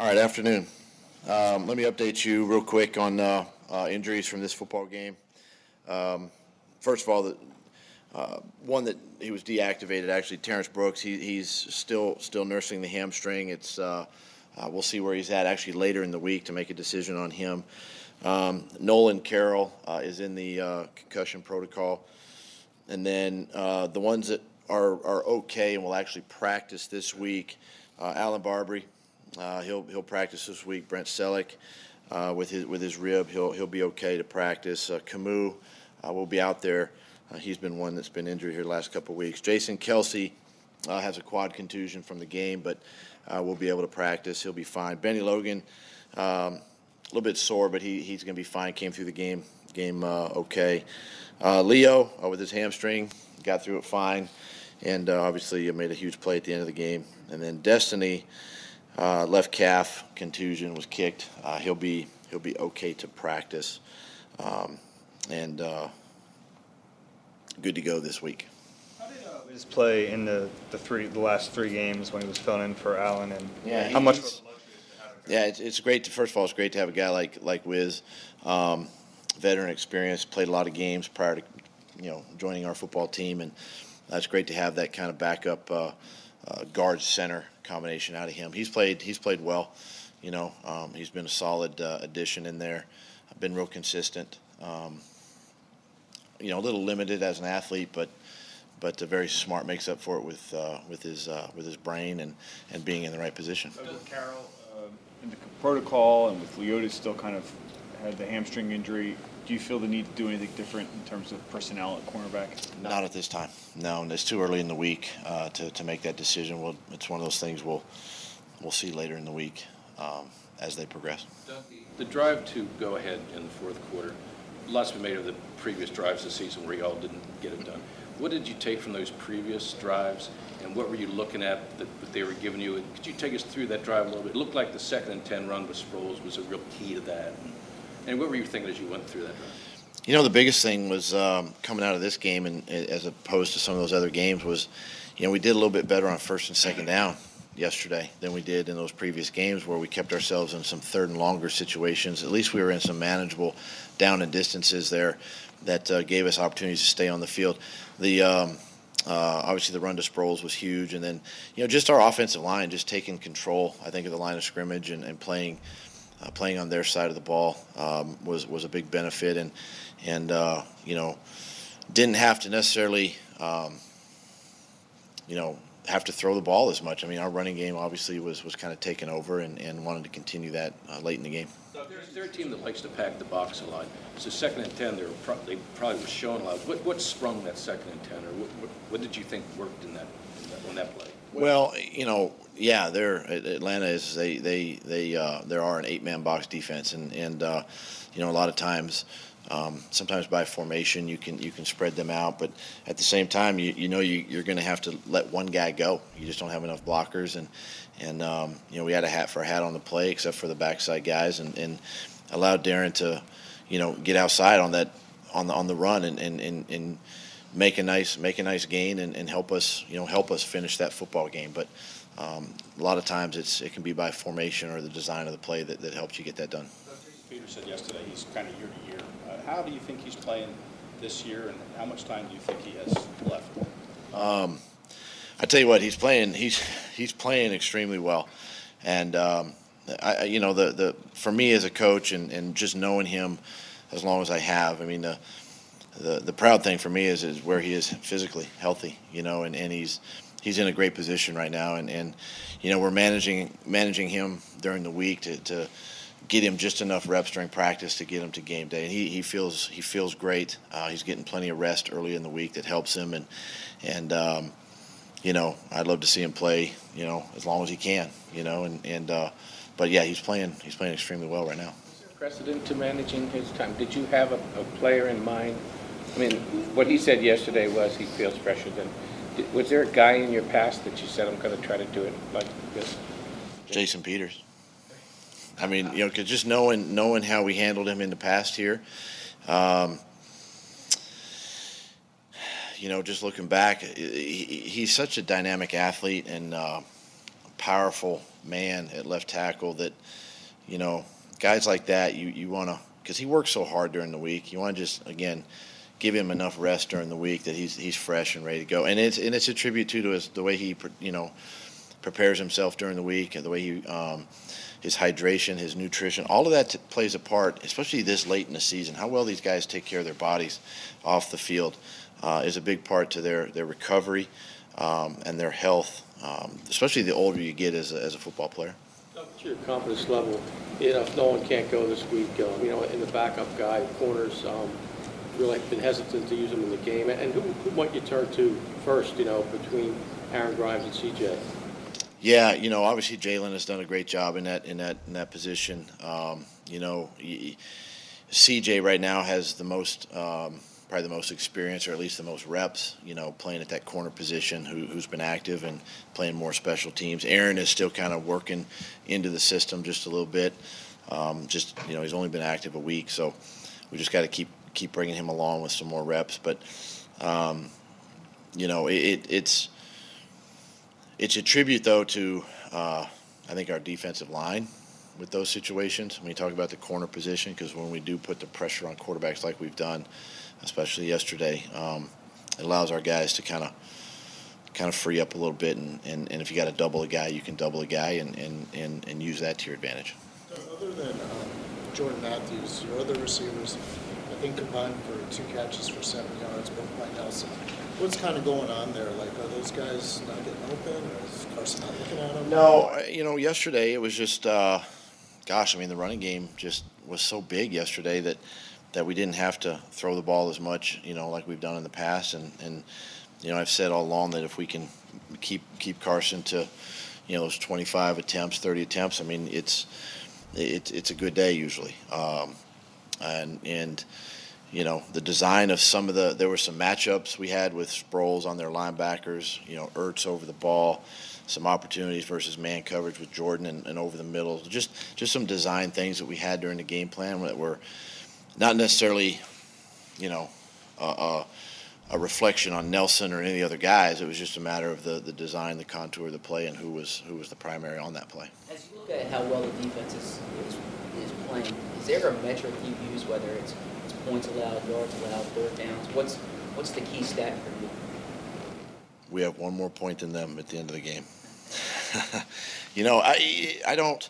All right, afternoon. Um, let me update you real quick on uh, uh, injuries from this football game. Um, first of all, the uh, one that he was deactivated. Actually, Terrence Brooks. He, he's still still nursing the hamstring. It's uh, uh, we'll see where he's at actually later in the week to make a decision on him. Um, Nolan Carroll uh, is in the concussion protocol, and then the ones that are are okay and will actually practice this week. Allen Barbre uh, he'll he'll practice this week. Brent Celek uh, with his with his rib, he'll he'll be okay to practice. Uh, Kamu uh, will be out there. Uh, he's been one that's been injured here the last couple of weeks. Jason Kelce uh, has a quad contusion from the game, but will be able to practice. He'll be fine. Bennie Logan, um, a little bit sore, but he, he's going to be fine. Came through the game game okay. Leo with his hamstring got through it fine, and obviously made a huge play at the end of the game. And then Destiny. Uh, left calf contusion was kicked. Uh, he'll be he'll be okay to practice, um, and uh, good to go this week. How did uh, his play in the, the three the last three games when he was filling in for Allen and yeah, how much? Yeah, it's, it's great. To, first of all, it's great to have a guy like like Wiz, um, veteran experience, played a lot of games prior to you know joining our football team, and that's great to have that kind of backup uh, guard center combination out of him. He's played he's played well. You know, um, he's been a solid uh, addition in there. I've been real consistent. Um, you know, a little limited as an athlete, but but very smart. Makes up for it with uh, with his uh, with his brain and, and being in the right position. So with Carroll uh, in the protocol and with Leodis still kind of had the hamstring injury, do you feel the need to do anything different in terms of personnel at cornerback? Not at this time. No, it's too early in the week uh, to, to make that decision. We'll, it's one of those things we'll we'll see later in the week um, as they progress. The drive to go ahead in the fourth quarter, lots been made of the previous drives this season where y'all didn't get it done. What did you take from those previous drives, and what were you looking at that, that they were giving you? Could you take us through that drive a little bit? It looked like the second and 10 run with Sproles was a real key to that. And, what were you thinking as you went through that? You know, the biggest thing was um, coming out of this game, and as opposed to some of those other games, was you know we did a little bit better on first and second down yesterday than we did in those previous games where we kept ourselves in some third and longer situations. At least we were in some manageable down and distances there that uh, gave us opportunities to stay on the field. The um, uh, obviously the run to Sproles was huge, and then you know just our offensive line just taking control. I think of the line of scrimmage and, and playing uh, playing on their side of the ball um, was was a big benefit, and and uh, you know didn't have to necessarily um, you know have to throw the ball as much. I mean, our running game obviously was was kind of taken over, and, and wanted to continue that uh, late in the game. They're, a team that likes to pack the box a lot. So second and ten, they, pro- they probably were showing a lot. What what sprung that second and ten, or what, what, what did you think worked in that, in that that play? Well, you know, yeah, they're Atlanta is they they they uh, there are an eight man box defense, and and uh, you know a lot of times. Um, sometimes by formation you can you can spread them out, but at the same time you, you know you, you're going to have to let one guy go. You just don't have enough blockers, and and um, you know we had a hat for a hat on the play except for the backside guys, and, and allowed Darren to you know get outside on that on the on the run and and, and, and make a nice make a nice gain and, and help us you know help us finish that football game. But um, a lot of times it's it can be by formation or the design of the play that, that helps you get that done. Peter said yesterday he's kind of year to year. Uh, how do you think he's playing this year, and how much time do you think he has left? Um, I tell you what, he's playing. He's he's playing extremely well, and um, I, you know the the for me as a coach and, and just knowing him as long as I have, I mean the the the proud thing for me is is where he is physically healthy, you know, and, and he's he's in a great position right now, and, and you know we're managing managing him during the week to, to get him just enough reps during practice to get him to game day, and he, he feels he feels great. Uh, he's getting plenty of rest early in the week that helps him, and and um, you know I'd love to see him play you know as long as he can, you know, and and uh, but yeah, he's playing he's playing extremely well right now. Precedent to managing his time? Did you have a, a player in mind? I mean, what he said yesterday was he feels fresher than was there a guy in your past that you said I'm going to try to do it like this? Jason Peters. I mean, you know, cause just knowing knowing how we handled him in the past here, um, you know, just looking back, he, he's such a dynamic athlete and uh, powerful man at left tackle that, you know, guys like that, you, you want to, because he works so hard during the week, you want to just, again, give him enough rest during the week that he's he's fresh and ready to go. And it's and it's a tribute too to his the way he you know prepares himself during the week and the way he um, his hydration, his nutrition, all of that t- plays a part, especially this late in the season. How well these guys take care of their bodies off the field uh, is a big part to their their recovery um, and their health, um, especially the older you get as a, as a football player. What's your confidence level, you know, if Nolan can't go this week, um, you know, in the backup guy, corners, um, really been hesitant to use him in the game, and who, who might you turn to first, you know, between Aaron Grymes and CJ? Yeah, you know, obviously Jalen has done a great job in that in that in that position. Um, you know, y- CJ right now has the most, um, probably the most experience, or at least the most reps. You know, playing at that corner position, who, who's been active and playing more special teams. Aaron is still kind of working into the system just a little bit. Um, just you know, he's only been active a week, so we just got to keep keep bringing him along with some more reps. But um, you know, it, it, it's it's a tribute, though, to uh, I think our defensive line with those situations. When you talk about the corner position, because when we do put the pressure on quarterbacks like we've done, especially yesterday, um, it allows our guys to kind of kind of free up a little bit. And, and, and if you got to double a guy, you can double a guy and, and, and, and use that to your advantage. Other than um, Jordan Matthews, your other receivers, Combined for two catches for seven yards, both by Nelson. What's kind of going on there? Like, are those guys not getting open, or is Carson not looking at them? No, uh, you know, yesterday it was just, uh, gosh, I mean, the running game just was so big yesterday that that we didn't have to throw the ball as much, you know, like we've done in the past. And, and you know, I've said all along that if we can keep keep Carson to, you know, those 25 attempts, 30 attempts, I mean, it's it, it's a good day usually. Um, and and you know the design of some of the there were some matchups we had with Sproles on their linebackers. You know, Ertz over the ball, some opportunities versus man coverage with Jordan and, and over the middle. Just just some design things that we had during the game plan that were not necessarily, you know, a, reflection on Nelson or any of the other guys. It was just a matter of the, the design, the contour of the play, and who was who was the primary on that play. As you look at how well the defense is, is, is playing, is there a metric you use, whether it's, it's points allowed, yards allowed, third downs? What's, what's the key stat for you? we have one more point than them at the end of the game. you know, I I don't,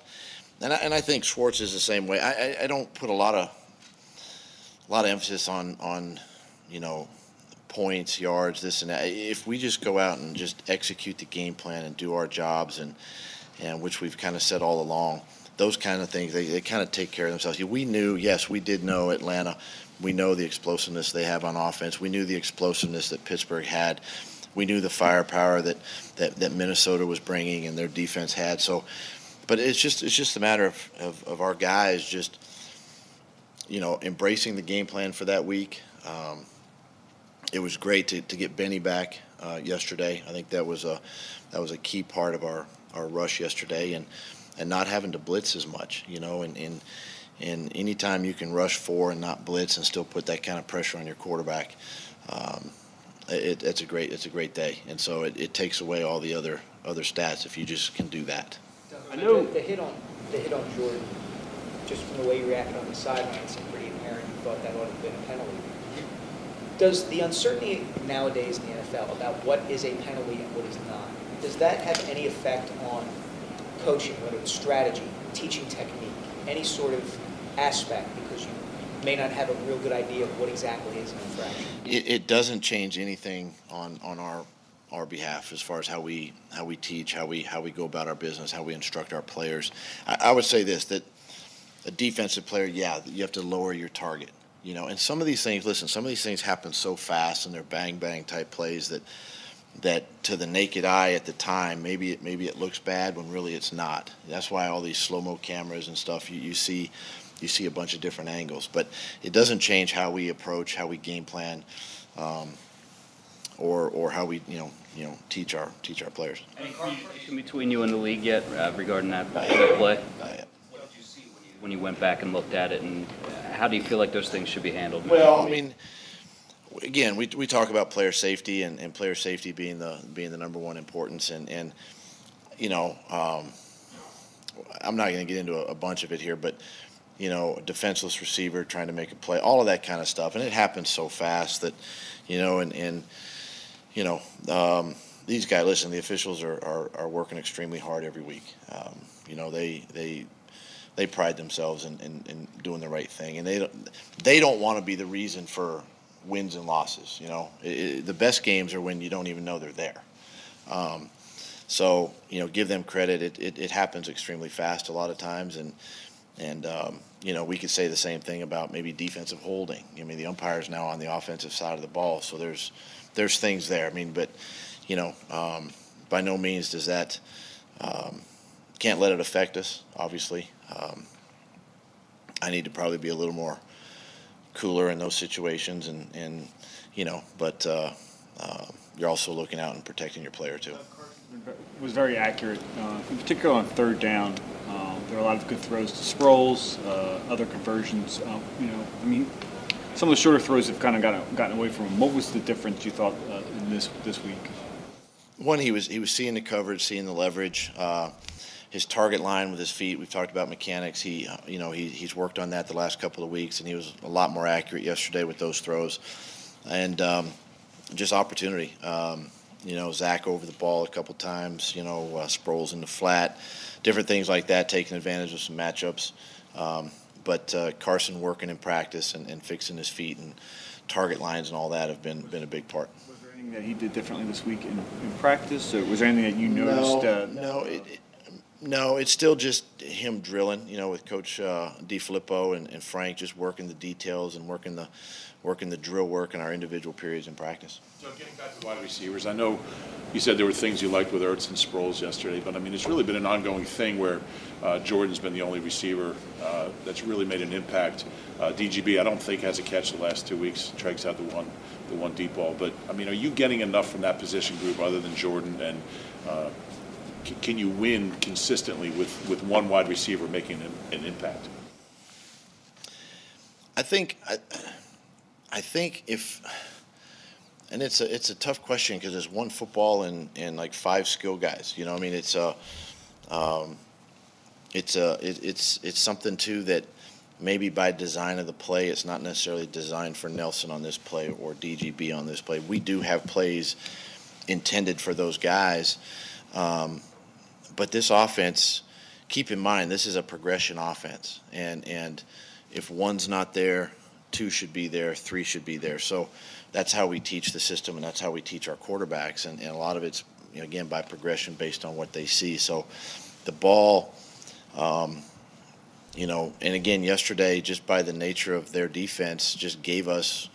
and I, and I think Schwartz is the same way. I, I, I don't put a lot of a lot of emphasis on on you know points, yards, this and that. If we just go out and just execute the game plan and do our jobs and and which we've kind of said all along, those kind of things they, they kind of take care of themselves. We knew, yes, we did know Atlanta. We know the explosiveness they have on offense. We knew the explosiveness that Pittsburgh had we knew the firepower that, that, that Minnesota was bringing and their defense had. So, but it's just it's just a matter of, of, of our guys just you know embracing the game plan for that week. Um, it was great to, to get Benny back uh, yesterday. I think that was a that was a key part of our, our rush yesterday, and and not having to blitz as much. You know, and and and anytime you can rush four and not blitz and still put that kind of pressure on your quarterback. Um, it, it's a great it's a great day, and so it, it takes away all the other other stats if you just can do that. I know- The, the hit on the hit on Jordan, just from the way you reacted on the sideline, it seemed pretty apparent. You thought that would have been a penalty. Does the uncertainty nowadays in the NFL about what is a penalty and what is not, does that have any effect on coaching, whether it's strategy, teaching technique, any sort of aspect, because you may not have a real good idea of what exactly is an infraction? It, it doesn't change anything on, on our our behalf as far as how we how we teach, how we how we go about our business, how we instruct our players. I, I would say this that a defensive player, yeah, you have to lower your target. You know, and some of these things, listen, some of these things happen so fast and they're bang bang type plays that that to the naked eye at the time, maybe it maybe it looks bad when really it's not. That's why all these slow mo cameras and stuff you, you see you see a bunch of different angles. But it doesn't change how we approach, how we game plan, um, or or how we you know you know teach our teach our players. Any communication between you and the league yet uh, regarding that that play? Uh, what did you see When you when you went back and looked at it, and how do you feel like those things should be handled? Well, I mean, again, we, we talk about player safety and, and player safety being the being the number one importance, and and you know, um, I'm not going to get into a, a bunch of it here, but you know, defenseless receiver trying to make a play, all of that kind of stuff, and it happens so fast that, you know, and and you know, um, these guys. Listen, the officials are, are, are working extremely hard every week. Um, you know, they they they pride themselves in, in, in doing the right thing, and they don't, they don't want to be the reason for wins and losses. You know, it, it, the best games are when you don't even know they're there. Um, so you know, give them credit. It, it, it happens extremely fast a lot of times, and and um, you know we could say the same thing about maybe defensive holding. I mean, the umpire's now on the offensive side of the ball, so there's there's things there. I mean, but you know, um, by no means does that um, can't let it affect us. Obviously, um, I need to probably be a little more cooler in those situations, and and you know, but uh, uh, you're also looking out and protecting your player too. was very accurate, uh, in particular on third down. Um, there are a lot of good throws to Sproles, uh, other conversions. Um, you know, I mean, some of the shorter throws have kind of gotten, gotten away from him. What was the difference you thought uh, in this this week? One, he was he was seeing the coverage, seeing the leverage. Uh, his target line with his feet. We've talked about mechanics. He, uh, you know, he, he's worked on that the last couple of weeks, and he was a lot more accurate yesterday with those throws, and um, just opportunity. Um, you know, Zach over the ball a couple times. You know, uh, Sproles in the flat, different things like that, taking advantage of some matchups. Um, but uh, Carson working in practice and, and fixing his feet and target lines and all that have been been a big part. Was there anything that he did differently this week in, in practice, or was there anything that you noticed? No, uh, no, it, it, no, it's still just him drilling. You know, with Coach uh, DeFilippo and, and Frank just working the details and working the working the drill work in our individual periods in practice. So getting back to wide receivers, I know you said there were things you liked with Ertz and Sproles yesterday, but I mean, it's really been an ongoing thing where uh, Jordan's been the only receiver uh, that's really made an impact. Uh, DGB, I don't think has a catch the last two weeks. Treg's had the one, the one deep ball. But I mean, are you getting enough from that position group other than Jordan? And uh, can you win consistently with, with one wide receiver making an, an impact? I think I, I think if and it's a it's a tough question because there's one football and and like five skill guys. You know, I mean, it's a um, it's a it, it's it's something too that maybe by design of the play, it's not necessarily designed for Nelson on this play or DGB on this play. We do have plays intended for those guys, um, but this offense. Keep in mind, this is a progression offense, and and if one's not there, two should be there, three should be there. So that's how we teach the system, and that's how we teach our quarterbacks. And, and a lot of it's you know, again by progression based on what they see. So the ball, um, you know, and again yesterday, just by the nature of their defense, just gave us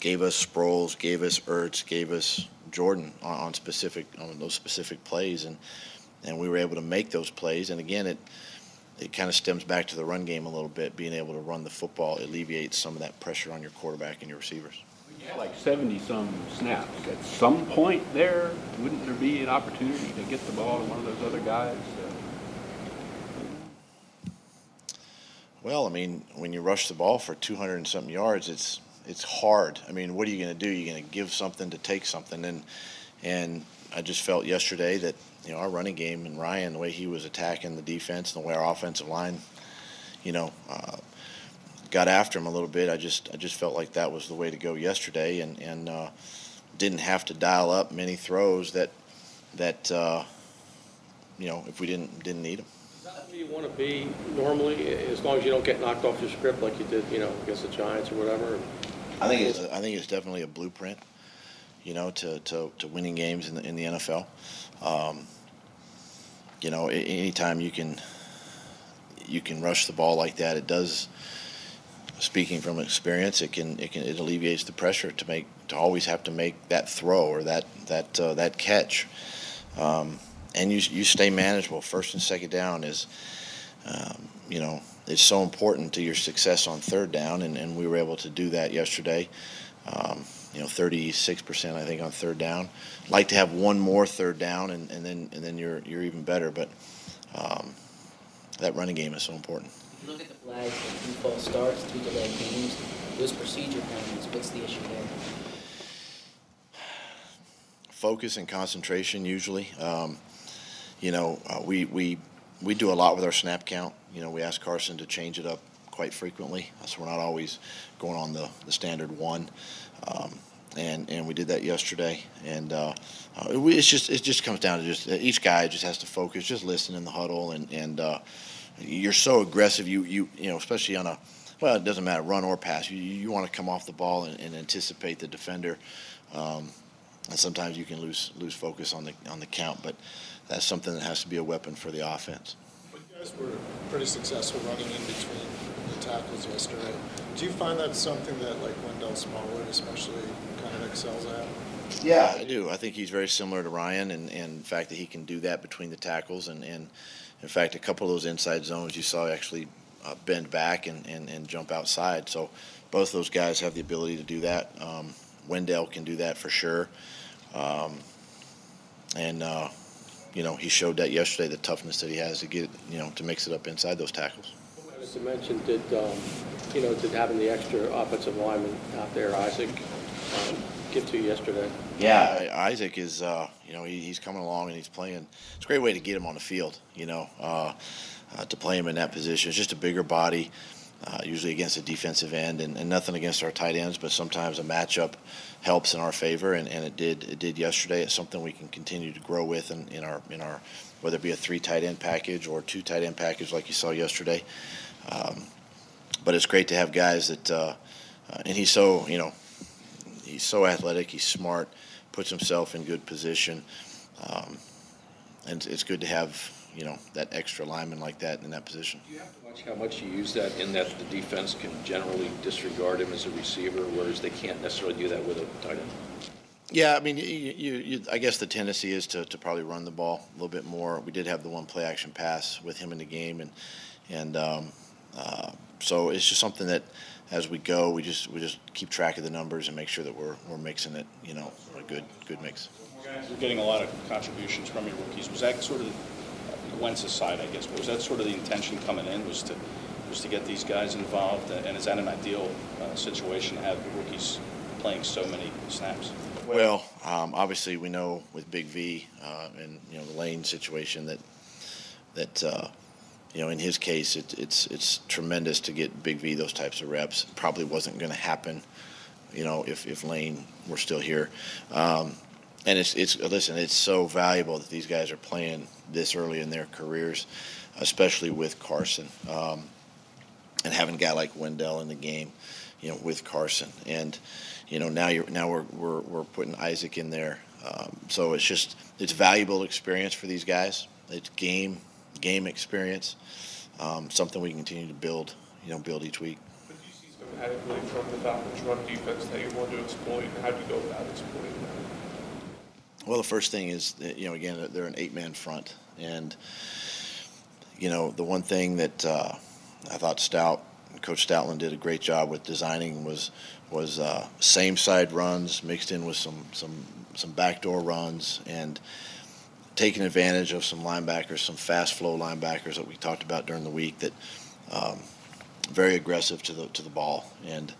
gave us Sproles, gave us Ertz, gave us Jordan on, on specific on those specific plays, and and we were able to make those plays. And again, it it kind of stems back to the run game a little bit. Being able to run the football alleviates some of that pressure on your quarterback and your receivers. Yeah, like 70-some snaps. At some point there, wouldn't there be an opportunity to get the ball to one of those other guys? Well, I mean, when you rush the ball for 200 and something yards, it's it's hard. I mean, what are you going to do? You're going to give something to take something, and and I just felt yesterday that you know our running game and Ryan, the way he was attacking the defense, and the way our offensive line, you know, uh, got after him a little bit. I just I just felt like that was the way to go yesterday, and and uh, didn't have to dial up many throws that that uh, you know if we didn't didn't need them. Is that where you want to be normally, as long as you don't get knocked off your script like you did, you know, against the Giants or whatever? I think it's I think it's definitely a blueprint, you know, to, to, to winning games in the in the NFL. Um, you know, anytime you can you can rush the ball like that, it does. Speaking from experience, it can it can it alleviates the pressure to make to always have to make that throw or that that uh, that catch, um, and you you stay manageable. First and second down is, um, you know, is so important to your success on third down, and, and we were able to do that yesterday. Um, you know, 36% I think on third down. Like to have one more third down, and, and then and then you're you're even better. But um, that running game is so important. If you look at the flags, like two false starts, two delayed games, those procedure penalties, what's the issue there? Focus and concentration usually. Um, you know, uh, we, we, we do a lot with our snap count. You know, we ask Carson to change it up quite frequently, so we're not always going on the, the standard one. Um, and, and we did that yesterday. And uh, uh, we, it's just it just comes down to just each guy just has to focus, just listen in the huddle, and and uh, you're so aggressive. You you you know, especially on a well, it doesn't matter, run or pass. You you want to come off the ball and, and anticipate the defender. Um, and sometimes you can lose lose focus on the on the count, but that's something that has to be a weapon for the offense. But You guys were pretty successful running in between tackles yesterday. Do you find that's something that like Wendell Smallwood especially kind of excels at? Yeah, I do. I think he's very similar to Ryan, and, and the fact that he can do that between the tackles, and, and in fact, a couple of those inside zones you saw actually uh, bend back and, and, and jump outside. So both those guys have the ability to do that. Um, Wendell can do that for sure. Um, and, uh, you know, he showed that yesterday, the toughness that he has to get, you know, to mix it up inside those tackles. As mention did, um, you know, did having the extra offensive lineman out there, Isaac, um, get to you yesterday? Yeah, Isaac is, uh, you know, he, he's coming along and he's playing. It's a great way to get him on the field, you know, uh, uh, to play him in that position. It's just a bigger body, uh, usually against a defensive end, and, and nothing against our tight ends, but sometimes a matchup helps in our favor, and, and it did it did yesterday. It's something we can continue to grow with in, in our in our whether it be a three tight end package or two tight end package like you saw yesterday. Um, but it's great to have guys that, uh, uh, and he's so you know, he's so athletic, he's smart, puts himself in good position, um, and it's good to have you know that extra lineman like that in that position. Do you have to watch how much you use that in that the defense can generally disregard him as a receiver, whereas they can't necessarily do that with a tight end? Yeah, I mean, you, you, you, I guess the tendency is to, to probably run the ball a little bit more. We did have the one play action pass with him in the game, and and um, uh, so it's just something that as we go, we just we just keep track of the numbers and make sure that we're we're mixing it, you know, a good good mix. You're getting a lot of contributions from your rookies. Was that sort of Wentz's side, I guess, but was that sort of the intention coming in, was to, was to get these guys involved? And is that an ideal uh, situation to have rookies playing so many snaps? Well, um, obviously we know with Big V uh, and you know the Lane situation that that uh, you know in his case it, it's it's tremendous to get Big V those types of reps. Probably wasn't going to happen, you know, if if Lane were still here. Um, and it's it's listen, it's so valuable that these guys are playing this early in their careers, especially with Carson, um, and having a guy like Wendell in the game, you know, with Carson, and you know now you're now we're we're, we're putting Isaac in there, um, so it's just it's valuable experience for these guys. It's game game experience, um, something we continue to build, you know, build each week. But do you see something adequately from the Falcons' run defense that you want to exploit, and how do you go about exploiting that? Well, the first thing is, that, you know, again, they're an eight-man front, and you know, the one thing that uh, I thought Stout, Coach Stoutland did a great job with designing was was uh, same side runs mixed in with some some some backdoor runs and taking advantage of some linebackers, some fast flow linebackers that we talked about during the week that um, very aggressive to the to the ball and.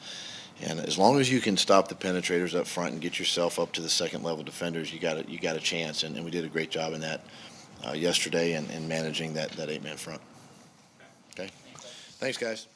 And as long as you can stop the penetrators up front and get yourself up to the second level defenders, you got a, you got a chance. And, and we did a great job in that uh, yesterday and, and managing that, that eight man front. Okay. Thanks, guys.